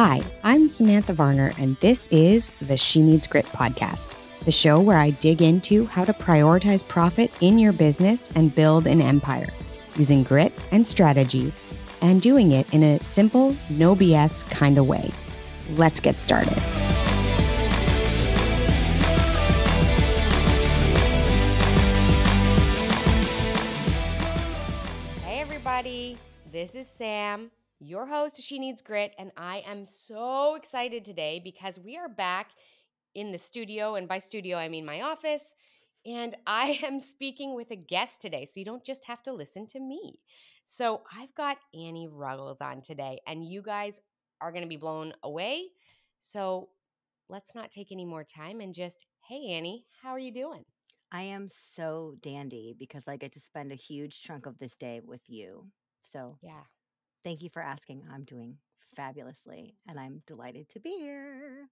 Hi, I'm Samantha Varner, and this is the She Needs Grit podcast, the show where I dig into how to prioritize profit in your business and build an empire using grit and strategy and doing it in a simple, no BS kind of way. Let's get started. Hey, everybody. This is Sam, your host She Needs Grit, and I am so excited today because we are back in the studio. And by studio, I mean my office. And I am speaking with a guest today. So you don't just have to listen to me. So I've got Annie Ruggles on today, and you guys are going to be blown away. So let's not take any more time and just, hey, Annie, how are you doing? I am so dandy because I get to spend a huge chunk of this day with you. So Yeah. Thank you for asking. I'm doing fabulously and I'm delighted to be here.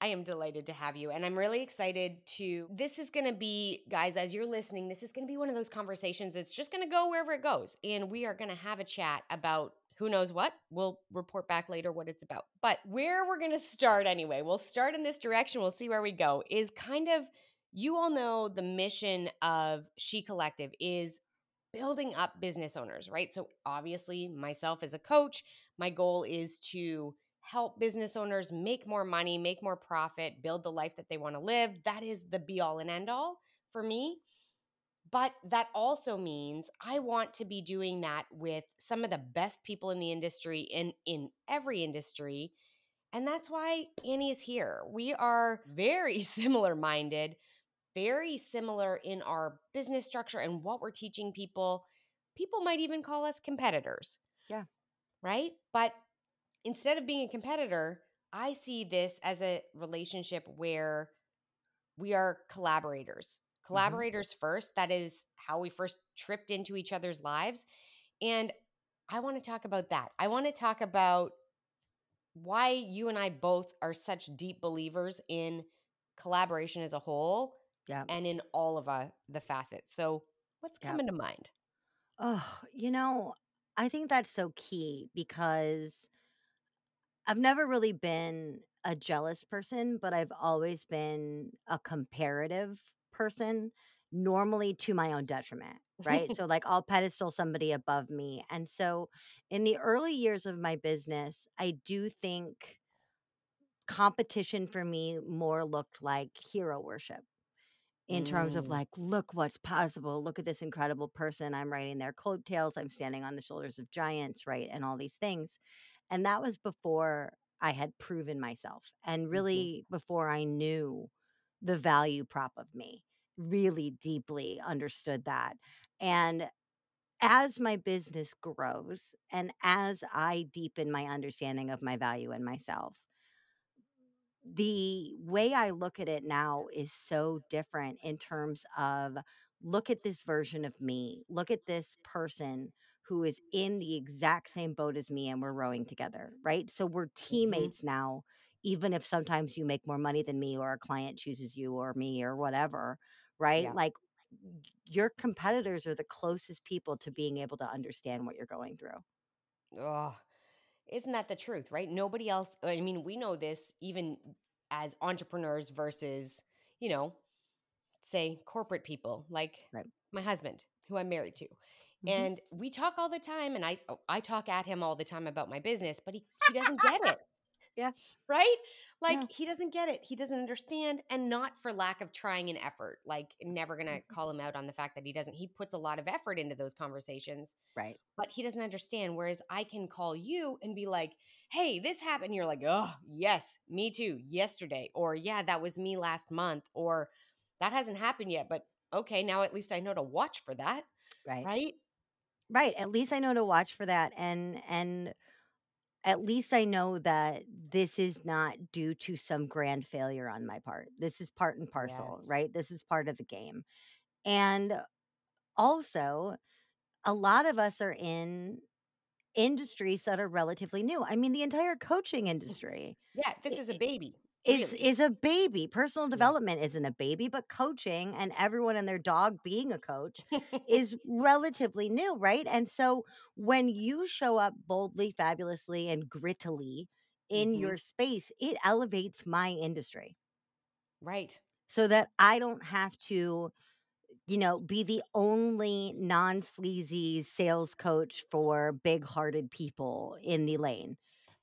I am delighted to have you. And I'm really excited to. This is going to be, guys, as you're listening, this is going to be one of those conversations that's just going to go wherever it goes. And we are going to have a chat about who knows what. We'll report back later what it's about. But where we're going to start anyway, we'll start in this direction. We'll see where we go, is kind of, you all know the mission of She Collective is building up business owners, right? So obviously, myself as a coach, my goal is to help business owners make more money, make more profit, build the life that they want to live. That is the be all and end all for me. But that also means I want to be doing that with some of the best people in the industry in in every industry. And that's why Annie is here. We are very similar minded, very similar in our business structure and what we're teaching people. People might even call us competitors. Yeah. Right? But instead of being a competitor, I see this as a relationship where we are collaborators. Mm-hmm. Collaborators first. That is how we first tripped into each other's lives. And I want to talk about that. I want to talk about why you and I both are such deep believers in collaboration as a whole Yeah. and in all of uh, the facets. So, what's Yeah. coming to mind? Oh, you know, I think that's so key because I've never really been a jealous person, but I've always been a comparative person, normally to my own detriment, right? So, like, I'll pedestal somebody above me. And so, in the early years of my business, I do think competition for me more looked like hero worship in terms of Mm, like, look what's possible. Look at this incredible person. I'm riding their coattails. I'm standing on the shoulders of giants, right? And all these things. And that was before I had proven myself and mhm. really before I knew the value prop of me, really deeply understood that. And as my business grows and as I deepen my understanding of my value and myself, the way I look at it now is so different in terms of look at this version of me. Look at this person who is in the exact same boat as me and we're rowing together, right? So we're Mhm. teammates now, even if sometimes you make more money than me or a client chooses you or me or whatever, right? Yeah. Like your competitors are the closest people to being able to understand what you're going through. Ugh. Isn't that the truth, right? Nobody else, I mean, we know this even as entrepreneurs versus, you know, say corporate people like Right. my husband who I'm married to. hmm And we talk all the time and I oh, I talk at him all the time about my business, but he he doesn't get it. Yeah. Right? Like No. he doesn't get it. He doesn't understand and not for lack of trying an effort. Like never going to Mhm. call him out on the fact that he doesn't. He puts a lot of effort into those conversations, Right. but he doesn't understand whereas I can call you and be like, "Hey, this happened." You're like, "Oh, yes, me too, yesterday." Or, "Yeah, that was me last month." Or, "That hasn't happened yet, but okay, now at least I know to watch for that." Right. Right? Right, at least I know to watch for that, and and at least I know that this is not due to some grand failure on my part. This is part and parcel, Yes. right? This is part of the game. And also, a lot of us are in industries that are relatively new. I mean, the entire coaching mm, industry Yeah, this is a baby, is really. is a baby. Personal development isn't a baby, but coaching and everyone and their dog being a coach is relatively new, right? And so when you show up boldly, fabulously, and grittily in Mhm. your space, it elevates my industry Right. so that I don't have to, you know, be the only non-sleazy sales coach for big-hearted people in the lane.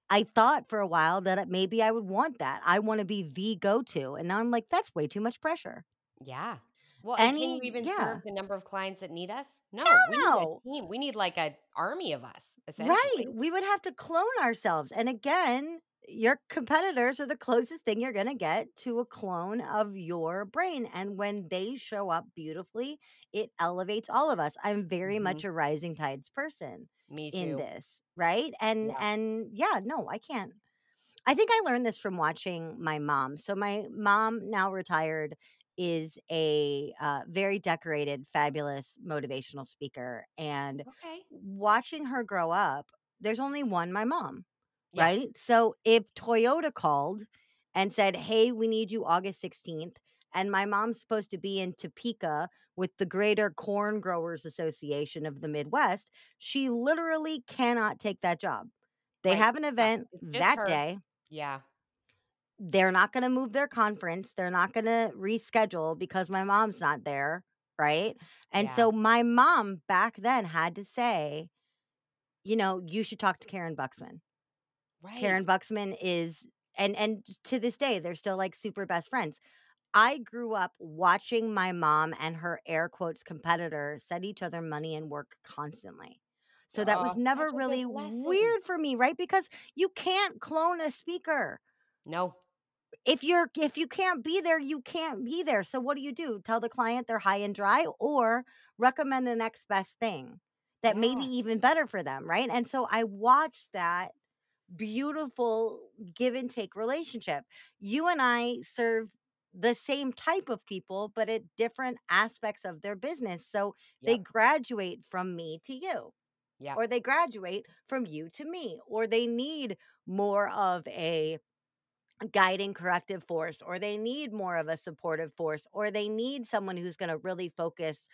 I thought for a while that, uh, maybe I would want that. I wanna be the go-to, and now I'm like, "That's way too much pressure." Yeah. Well, and can you even yeah. serve the number of clients that need us? No, we Hell need a no! team. We need, like, an army of us, essentially. Right, we would have to clone ourselves, and again, your competitors are the closest thing you're gonna get to a clone of your brain, and when they show up beautifully, it elevates all of us. I'm very much Mhm. a rising tides person Me too. in this, right? And Yeah. and yeah, no, I can't I think I learned this from watching my mom. So my mom, now retired, is a, uh, very decorated, fabulous motivational speaker, and Okay. watching her grow up there's only 1 my mom, Yeah. right? So if Toyota called and said, "Hey, we need you August 16th," and my mom's supposed to be in Topeka with the Greater Corn Growers Association of the Midwest, she literally cannot take that job. They Right. have an event just that her. day Yeah. they're not gonna move their conference, they're not gonna reschedule because my mom's not there, right? And Yeah. so my mom back then had to say, you know, "You should talk to Karen Buxman." Karen Buxman is and and to this day, they're still, like, super best friends. I grew up watching my mom and her air quotes "competitor" send each other money and work constantly. So that was Oh, never a good really weird for me, right? Because you can't clone a speaker. No. If you're if you can't be there, you can't be there. So what do you do? Tell the client they're high and dry or recommend the next best thing that may be even better for them, right? And so I watched that beautiful give and take relationship. You and I serve the same type of people, but at different aspects of their business. So they graduate from me to you, Yep. or they graduate from you to me, or they need more of a guiding corrective force, or they need more of a supportive force, or they need someone who's gonna really focus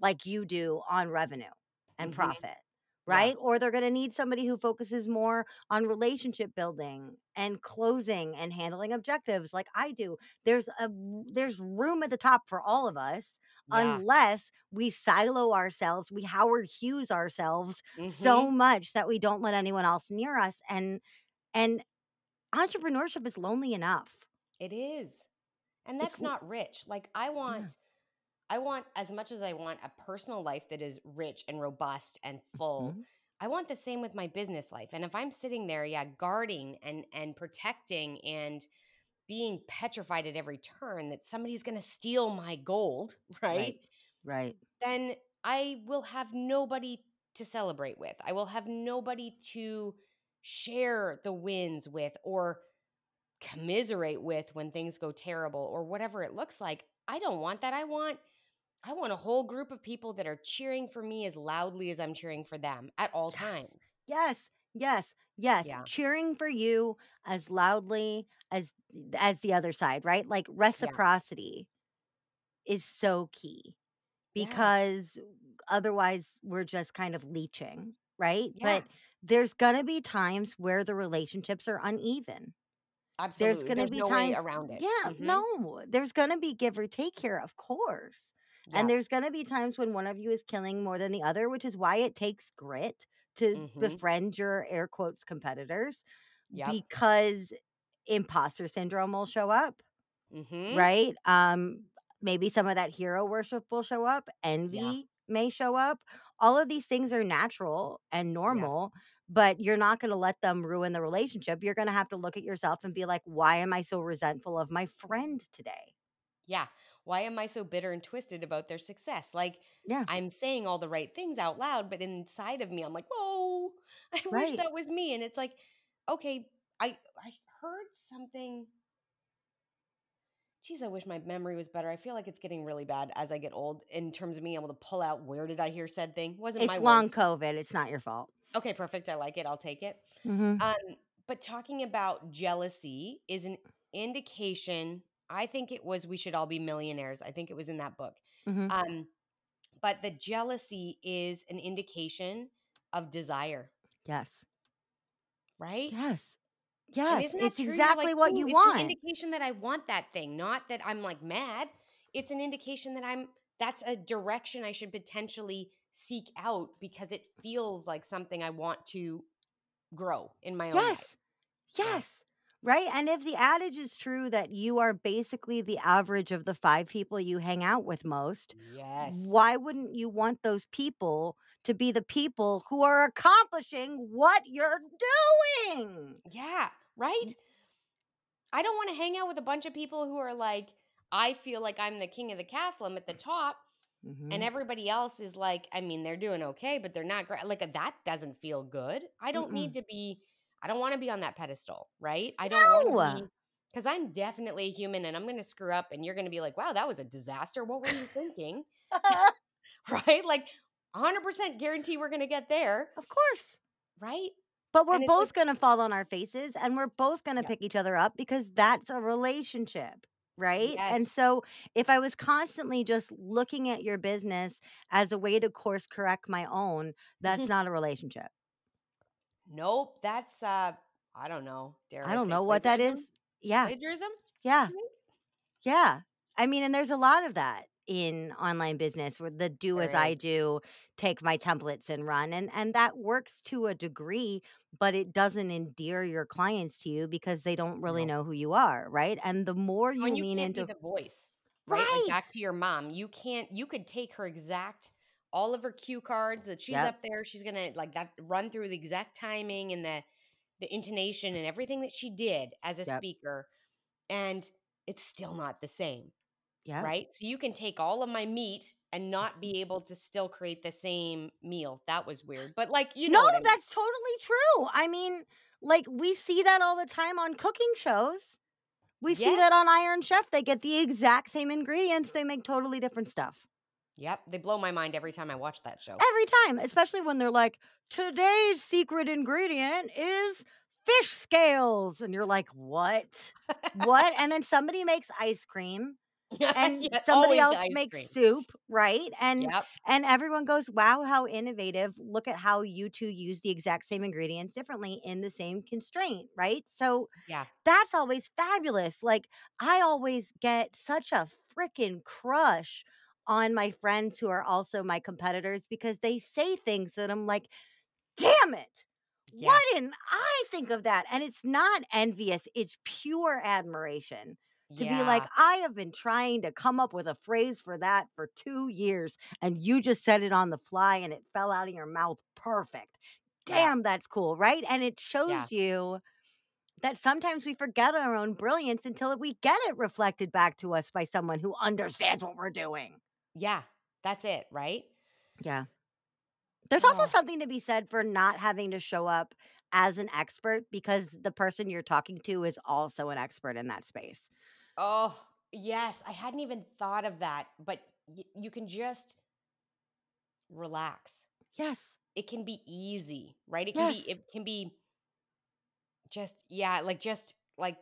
like you do on revenue and Mhm. profit, Yeah. right? Or they're gonna need somebody who focuses more on relationship building and closing and handling objectives like I do. There's a there's room at the top for all of us Yeah. unless we silo ourselves, we Howard Hughes ourselves so Mhm. much that we don't let anyone else near us, and and entrepreneurship is lonely enough. It is. And that's l not rich. Like, I Yeah. I want as much as I want a personal life that is rich and robust and full, Mhm. I want the same with my business life. And if I'm sitting there, yeah, guarding and and protecting and being petrified at every turn that somebody's gonna steal my gold, Right. right? Right. Then I will have nobody to celebrate with. I will have nobody to share the wins with or commiserate with when things go terrible or whatever it looks like. I don't want that. I want I want a whole group of people that are cheering for me as loudly as I'm cheering for them at all Yes. times. Yes. Yes. Yes. Yeah. Cheering for you as loudly as as the other side, right? Like, Yeah. reciprocity is so key Yeah. because otherwise we're just kind of leeching, right? Yeah. But there's gonna be times where the relationships are uneven. Absolutely. There's gonna be no times around it. Yeah, Mhm. no, there's gonna be give or take here, of course. And there's gonna be times when one of you is killing more than the other, which is why it takes grit to Mhm. befriend your air quotes "competitors," Yep. because imposter syndrome will show up, Mhm. right? Um, maybe some of that hero worship will show up, Yeah. envy may show up. All of these things are natural and Yeah. normal, but you're not gonna let them ruin the relationship. You're gonna have to look at yourself and be like, "Why am I so resentful of my friend today?" Yeah. Why am I so bitter and twisted about their success? Like, Yeah. I'm saying all the right things out loud, but inside of me, I'm like, "Whoa, I wish that was me." And it's like, okay, I I heard something Geez, I wish my memory was better. I feel like it's getting really bad as I get old in terms of being able to pull out where did I hear said thing? Wasn't my long words. COVID, it's not your fault. Okay, perfect. I like it. I'll take it. Mhm. Um, but talking about jealousy is an indication. I think it was We Should All Be Millionaires. I think it was in that book. Mhm. Um, but the jealousy is an indication of desire, Yes. right? Yes. Yes, it's true? You're like, exactly what "Ooh, you it's an want. indication that I want that thing, not that I'm, like, mad." It's an indication that I'm that's a direction I should potentially seek out because it feels like something I want to grow in my own life. Yes. Yes. Right? And if the adage is true that you are basically the average of the 5 people you hang out with most, Yes. why wouldn't you want those people to be the people who are accomplishing what you're doing? Yeah, right? I don't wanna hang out with a bunch of people who are like, I feel like I'm the king of the castle, I'm at the top, and Mhm. everybody else is like, I mean, they're doing okay, but they're not great. Like, that doesn't feel good. I don't need Mm-mm. to be I don't wanna be on that pedestal, right? I don't No. be 'cause I'm definitely a human and I'm gonna screw up and you're gonna be like, "Wow, that was a disaster. What were you thinking?" Right? Like, 100% guarantee we're gonna get there, Of course. right? But we're it's like both gonna fall on our faces, and we're both gonna Yep. pick each other up because that's a relationship, right? And so, if I was constantly just looking at your business as a way to course correct my own, that's not a relationship. Nope, that's, uh, I don't know, dare I I don't say know what that plagiarism? is. Yeah. Plagiarism? Yeah. You think? Yeah. I mean, and there's a lot of that in online business where the do as There I is. do, take my templates and run, and and that works to a degree, but it doesn't endear your clients to you because they don't really No. know who you are, right? And the more you and you lean can't be into the voice, right? Like, Right! back to your mom, you can't you could take her exact all of her cue cards that she's Yep. up there, she's gonna, like, that run through the exact timing and the the intonation and everything that she did as a Yep. speaker, and it's still not the same, Yeah. right? So, you can take all of my meat and not be able to still create the same meal. That was weird, but, like, you No, know what I mean. that's totally true. I mean, like, we see that all the time on cooking shows. We see that on Iron Chef, they get the exact same ingredients, they make totally different stuff. Yep, they blow my mind every time I watch that show. Every time, especially when they're like, "Today's secret ingredient is fish scales," and you're like, "What? What?" And then somebody makes ice cream, and Yeah, somebody else makes cream. soup, right? And Yep. and everyone goes, "Wow, how innovative. Look at how you 2 use the exact same ingredients differently in the same constraint," right? So, Yeah. that's always fabulous. Like, I always get such a fricking crush on my friends who are also my competitors because they say things that I'm like, "Damn it! Yeah. Why didn't I think of that?" And it's not envious, it's pure admiration to be like, "I have been trying to come up with a phrase for that for 2 years, and you just said it on the fly, and it fell out of your mouth perfect. Yeah. Damn, that's cool," right? And it Yeah. shows you that sometimes we forget our own brilliance until we get it reflected back to us by someone who understands what we're doing. Yeah, that's it, right? Yeah. There's also Oh. something to be said for not having to show up as an expert because the person you're talking to is also an expert in that space. Oh, yes, I hadn't even thought of that, but y you can just relax. Yes. It can be easy, right? It can be Yes. it can be just yeah, like, just, like,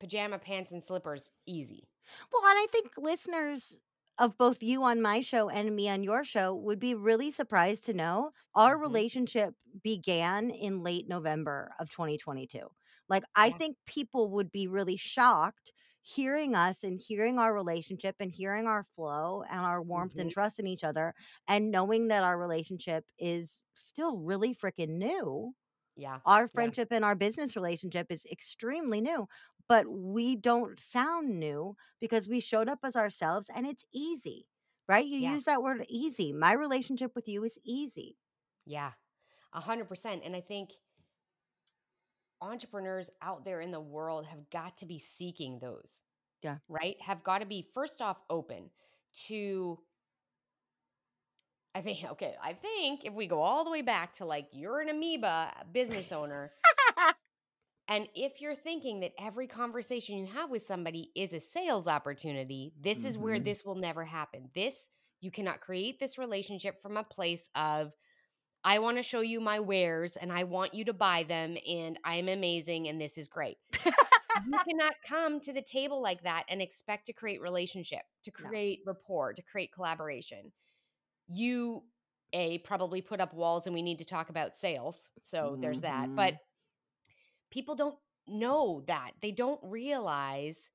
pajama pants and slippers, easy. Well, and I think listeners of both you on my show and me on your show would be really surprised to know our Mhm. relationship began in late November of 2022. Like, I Yeah. think people would be really shocked hearing us and hearing our relationship and hearing our flow and our warmth and Mhm. trust in each other and knowing that our relationship is still really freaking new. Yeah, Our yeah. friendship and our business relationship is extremely new, but we don't sound new because we showed up as ourselves and it's easy, right? You Yeah. use that word easy. My relationship with you is easy. Yeah, 100%, and I think entrepreneurs out there in the world have got to be seeking those, Yeah. right? Have gotta be, first off, open to I think okay, I think if we go all the way back to, like, you're an amoeba business owner and if you're thinking that every conversation you have with somebody is a sales opportunity, this is where Mhm. this will never happen. This you cannot create this relationship from a place of, "I wanna show you my wares, and I want you to buy them, and I'm amazing, and this is great." You cannot come to the table like that and expect to create relationship, to No. create rapport, to create collaboration. You, A, probably put up walls, and we need to talk about sales, so there's that, but Mhm. people don't know that. They don't realize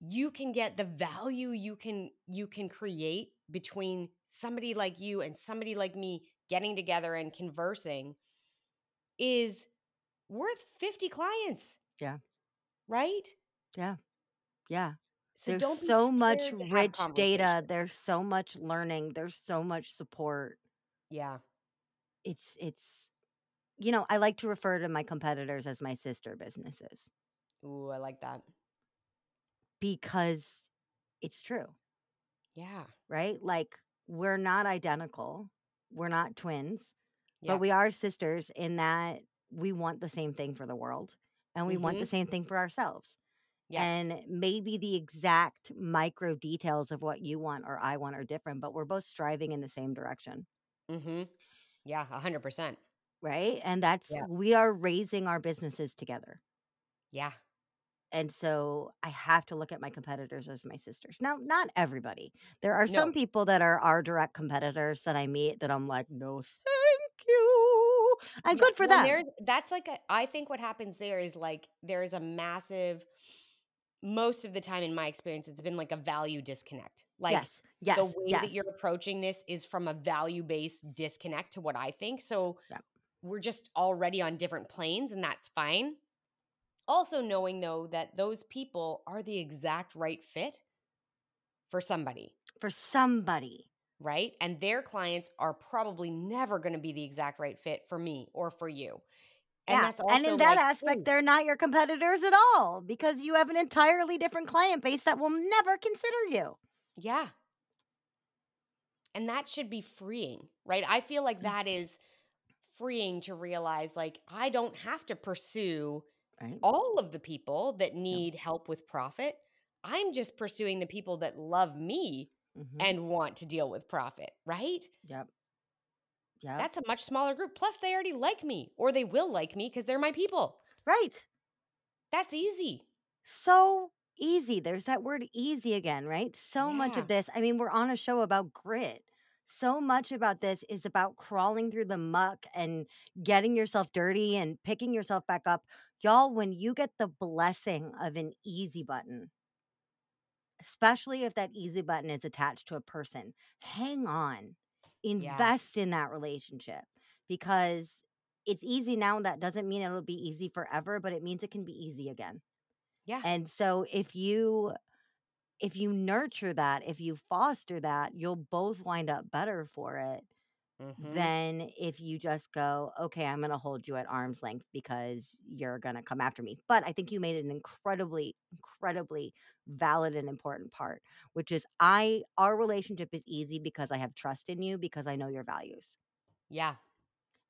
you can get the value you can you can create between somebody like you and somebody like me getting together and conversing is worth 50 clients, Yeah. right? Yeah. Yeah. So There's don't be so much scared to have rich data, conversations. there's so much learning, there's so much support. Yeah. It's it's you know, I like to refer to my competitors as my sister businesses Ooh, I like that. because it's true, Yeah. right? Like we're not identical. We're not twins, but we are sisters in that we want the same thing for the world and we want the Mhm. same thing for ourselves. Yep. And maybe the exact micro details of what you want or I want are different, but we're both striving in the same direction. Mhm. Yeah, 100%. Right? And that's Yeah. we are raising our businesses together. Yeah. And so I have to look at my competitors as my sisters. Now, not everybody. There are some people that are our direct competitors that I meet that I'm like, "No, thank you." And Yeah, good for well, them. that's like a I think what happens there is like there is a massive most of the time in my experience it's been like a value disconnect. Like Yes. the Yes. way that you're approaching this is from a value-based disconnect to what I think. So Yeah. we're just already on different planes and that's fine. Also knowing though that those people are the exact right fit for somebody, For somebody. right? And their clients are probably never going to be the exact right fit for me or for you. And Yeah. that's And in that like, aspect, ooh, they're not your competitors at all because you have an entirely different client base that will never consider you. yeah. And that should be freeing, right? I feel like Mm. that is freeing to realize like I don't have to pursue Right? all of the people that No. need help with profit. I'm just pursuing the people that love me Mhm. and want to deal with profit, right? Yep. Yep. That's a much smaller group. Plus, they already like me or they will like me because they're my people. Right. That's easy. So easy. There's that word easy again, right? So much of this, I mean, we're on a show about grit. So much about this is about crawling through the muck and getting yourself dirty and picking yourself back up. Y'all, when you get the blessing of an easy button, especially if that easy button is attached to a person, hang on, Yeah. invest in that relationship because it's easy now. That doesn't mean it'll be easy forever, but it means it can be easy again. Yeah. And so if you if you nurture that, if you foster that, you'll both wind up better for it Mhm. than if you just go, okay, I'm going to hold you at arm's length because you're going to come after me. But I think you made an incredibly, incredibly valid and important part, which is I, our relationship is easy because I have trust in you because I know your values. Yeah.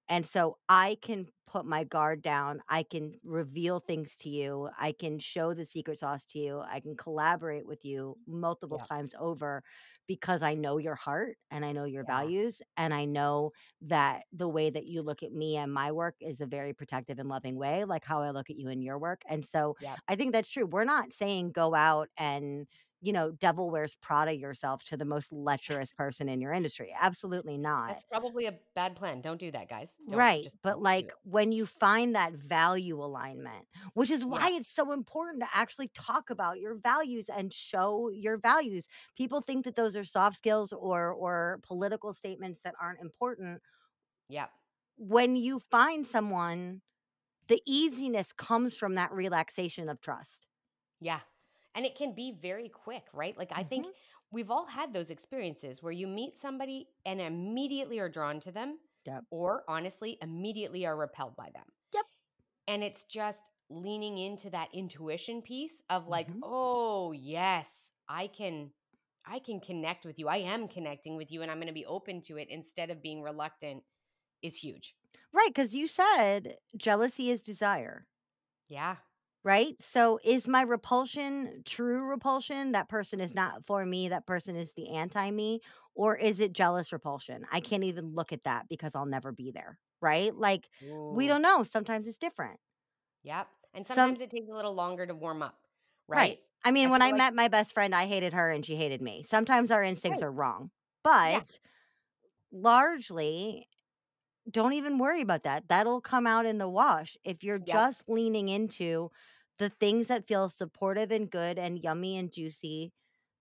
And so I can put my guard down. I can reveal things to you. I can show the secret sauce to you. I can collaborate with you multiple Yeah. times over because I know your heart and I know your Yeah. values. And I know that the way that you look at me and my work is a very protective and loving way, like how I look at you and your work. And so. I think that's true. We're not saying go out and you know, devil wears Prada yourself to the most lecherous person in your industry. Absolutely not. That's probably a bad plan. Don't do that, guys. Don't Right. just But like when you find that value alignment, which is why Yeah. it's so important to actually talk about your values and show your values. People think that those are soft skills or or political statements that aren't important. Yeah. When you find someone, the easiness comes from that relaxation of trust. Yeah. And it can be very quick, right? Like I think Mhm. we've all had those experiences where you meet somebody and immediately are drawn to them Yep. or honestly immediately are repelled by them. Yep. And it's just leaning into that intuition piece of like, Mhm. "Oh, yes, I can I can connect with you. I am connecting with you and I'm going to be open to it instead of being reluctant." is huge. Right, cuz you said jealousy is desire. Yeah. Right? So is my repulsion true repulsion? That person is not for me, that person is the anti me, or is it jealous repulsion? I can't even look at that because I'll never be there, right? Like we don't know, sometimes it's different. Yep. And Some sometimes it takes a little longer to warm up, Right. right? I mean, I when I like met my best friend, I hated her and she hated me. Sometimes our instincts Right. are wrong. Yeah. But largely don't even worry about that. That'll come out in the wash. If you're Yep. just leaning into the things that feel supportive and good and yummy and juicy,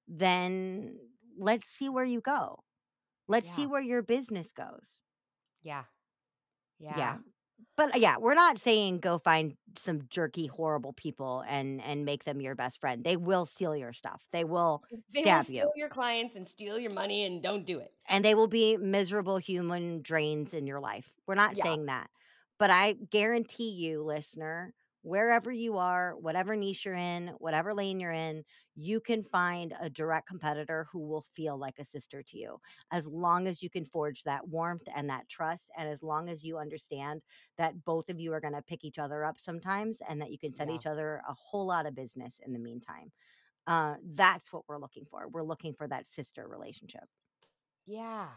then let's see where you go. Let's see where your business goes. Yeah. Yeah. Yeah. But, uh, yeah, we're not saying go find some jerky, horrible people and and make them your best friend. They will steal your stuff. They will They will stab steal you. your clients and steal your money and don't do it. And they will be miserable human drains in your life. We're not Yeah. saying that. But I guarantee you, listener, wherever you are, whatever niche you're in, whatever lane you're in, you can find a direct competitor who will feel like a sister to you. As long as you can forge that warmth and that trust, and as long as you understand that both of you are going to pick each other up sometimes and that you can send Yeah. each other a whole lot of business in the meantime. Uh, that's what we're looking for. We're looking for that sister relationship. Yeah.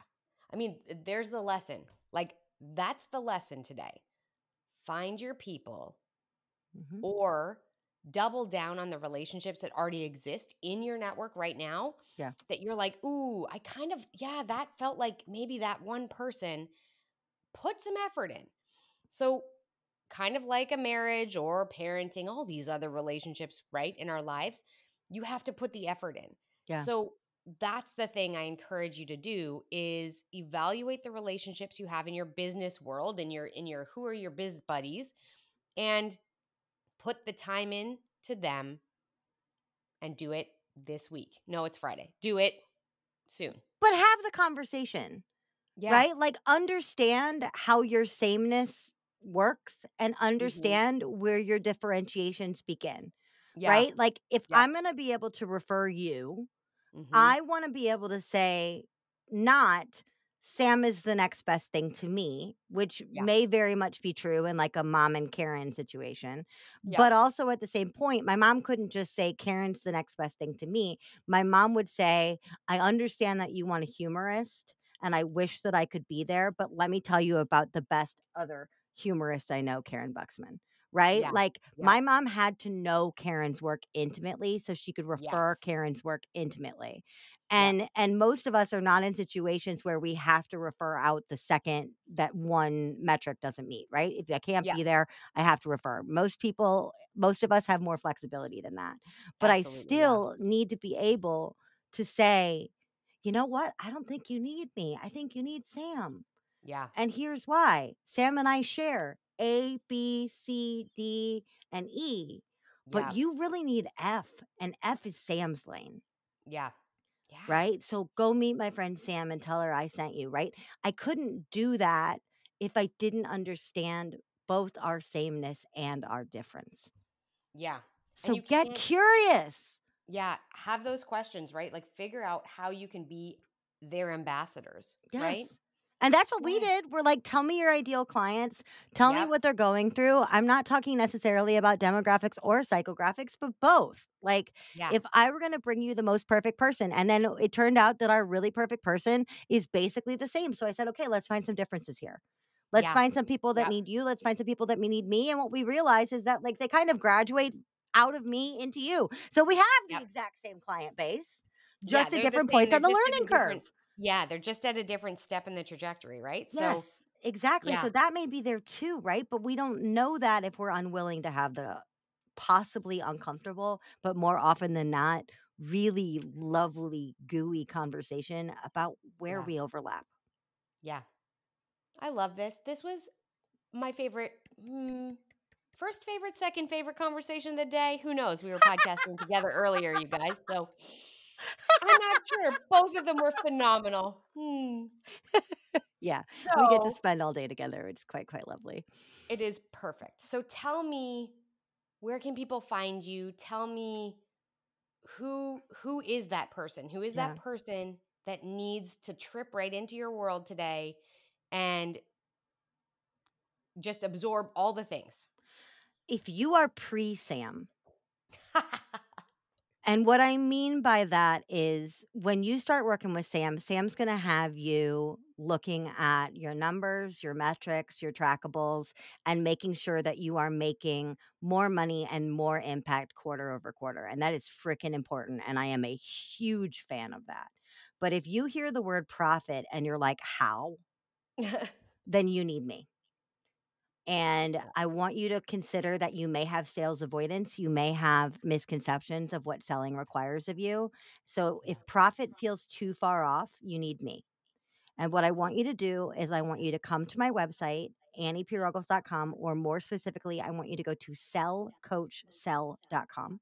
I mean, there's the lesson. Like, that's the lesson today. Find your people Mhm. or double down on the relationships that already exist in your network right now. Yeah. That you're like, ooh, I kind of, yeah, that felt like maybe that one person put some effort in. So, kind of like a marriage or parenting, all these other relationships, right, in our lives, you have to put the effort in. Yeah. So, that's the thing I encourage you to do is evaluate the relationships you have in your business world and your in your who are your biz buddies and put the time in to them and do it this week. No, it's Friday. Do it soon. But have the conversation. Yeah. Right? Like understand how your sameness works and Mm-hmm. understand where your differentiations begin. Yeah. Right? Like if Yeah. I'm going to be able to refer you, Mhm. I want to be able to say not Sam is the next best thing to me, which Yeah. may very much be true in like a mom and Karen situation. Yeah. But also at the same point, my mom couldn't just say Karen's the next best thing to me. My mom would say, I understand that you want a humorist and I wish that I could be there, but let me tell you about the best other humorist I know, Karen Buxman. Right? Yeah. Like Yeah. my mom had to know Karen's work intimately so she could refer Yes. Karen's work intimately. Yeah. And and most of us are not in situations where we have to refer out the second that one metric doesn't meet, right? If I can't be there, I have to refer. Most people, most of us have more flexibility than that. But I Absolutely. Yeah. still need to be able to say, you know what? I don't think you need me. I think you need Sam. Yeah. And here's why Sam and I share A, B, C, D, and E. But Yeah. you really need F, and F is Sam's lane, Yeah. Yeah. right? So go meet my friend Sam and tell her I sent you, right? I couldn't do that if I didn't understand both our sameness and our difference. Yeah. So get curious. yeah, have those questions, right? Like figure out how you can be their ambassadors, right? And that's what we did. We're like, tell me your ideal clients. Tell me what they're going through. I'm not talking necessarily about demographics or psychographics, but both. Like, Yeah. if I were going to bring you the most perfect person, and then it turned out that our really perfect person is basically the same. So I said, okay, let's find some differences here. Let's Yeah. find some people that Yep. need you. Let's find some people that need me. And what we realize is that, like, they kind of graduate out of me into you. So we have the Yep. exact same client base, just they're at the different same. points on the learning curve. Yeah, they're just at a different step in the trajectory, right? So Yes, exactly. yeah. So that may be there too, right? But we don't know that if we're unwilling to have the possibly uncomfortable, but more often than not, really lovely, gooey conversation about where Yeah. we overlap. Yeah. I love this. This was my favorite mm, first favorite, second favorite conversation of the day. Who knows? We were podcasting together earlier, you guys. So I'm not sure. Both of them were phenomenal. Hmm. Yeah, we get to spend all day together. It's quite, quite lovely. it is perfect. So tell me, where can people find you? Tell me who who is that person? Who is Yeah. that person that needs to trip right into your world today and just absorb all the things? If you are pre Sam, And what I mean by that is when you start working with Sam, Sam's going to have you looking at your numbers, your metrics, your trackables, and making sure that you are making more money and more impact quarter over quarter. And that is freaking important. And I am a huge fan of that. But if you hear the word profit and you're like, how? then you need me. And I want you to consider that you may have sales avoidance. You may have misconceptions of what selling requires of you. So if profit feels too far off, you need me. And what I want you to do is I want you to come to my website, anniepruggles.com, or more specifically, I want you to go to sellcoachsell.com.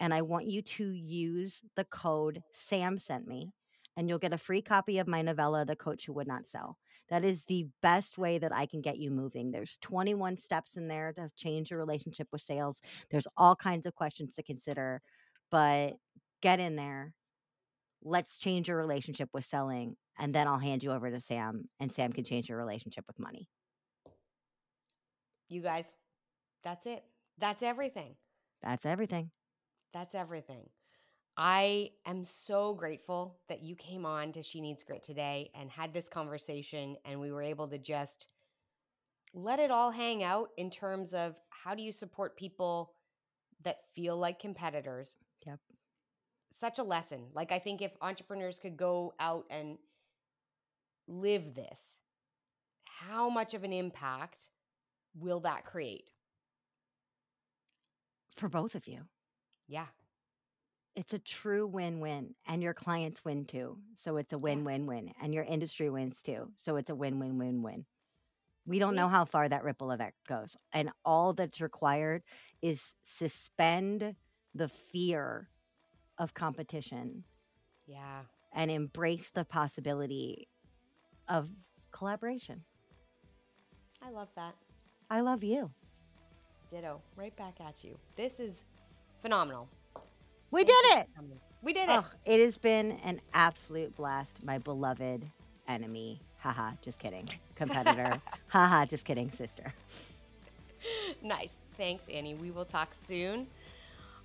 And I want you to use the code Sam sent me, and you'll get a free copy of my novella, The Coach Who Would Not Sell. That is the best way that I can get you moving. There's 21 steps in there to change your relationship with sales. There's all kinds of questions to consider, but get in there. Let's change your relationship with selling, and then I'll hand you over to Sam, and Sam can change your relationship with money. You guys, that's it. That's everything. That's everything. That's everything. I am so grateful that you came on to She Needs Grit today and had this conversation, and we were able to just let it all hang out in terms of how do you support people that feel like competitors. Yep. Such a lesson. Like, I think if entrepreneurs could go out and live this, how much of an impact will that create? For both of you. Yeah. It's a true win-win and your clients win too. So it's a win-win-win and your industry wins too. So it's a win-win-win-win. We don't See? know how far that ripple effect goes. And all that's required is suspend the fear of competition Yeah. and embrace the possibility of collaboration. I love that. I love you. Ditto. Right back at you. This is phenomenal. We did it. We did it. Oh, it has been an absolute blast, my beloved enemy. Haha, just kidding. Competitor. Haha, just kidding, sister. nice. Thanks, Annie. We will talk soon.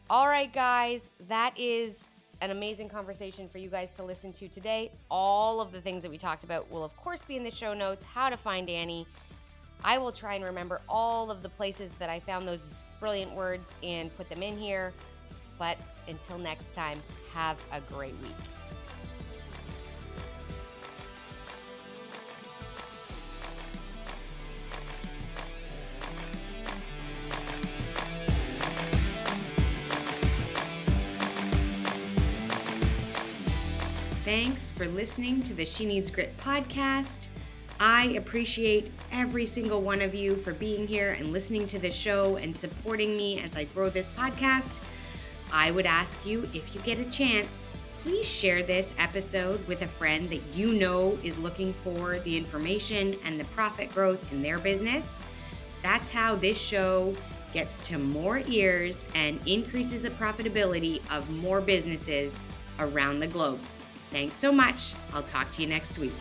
All right, guys. That is an amazing conversation for you guys to listen to today. All of the things that we talked about will, of course, be in the show notes. How to find Annie. I will try and remember all of the places that I found those brilliant words and put them in here. But until next time, have a great week. Thanks for listening to the She Needs Grit podcast. I appreciate every single one of you for being here and listening to the show and supporting me as I grow this podcast. I would ask you, if you get a chance, please share this episode with a friend that you know is looking for the information and the profit growth in their business. That's how this show gets to more ears and increases the profitability of more businesses around the globe. Thanks so much. I'll talk to you next week.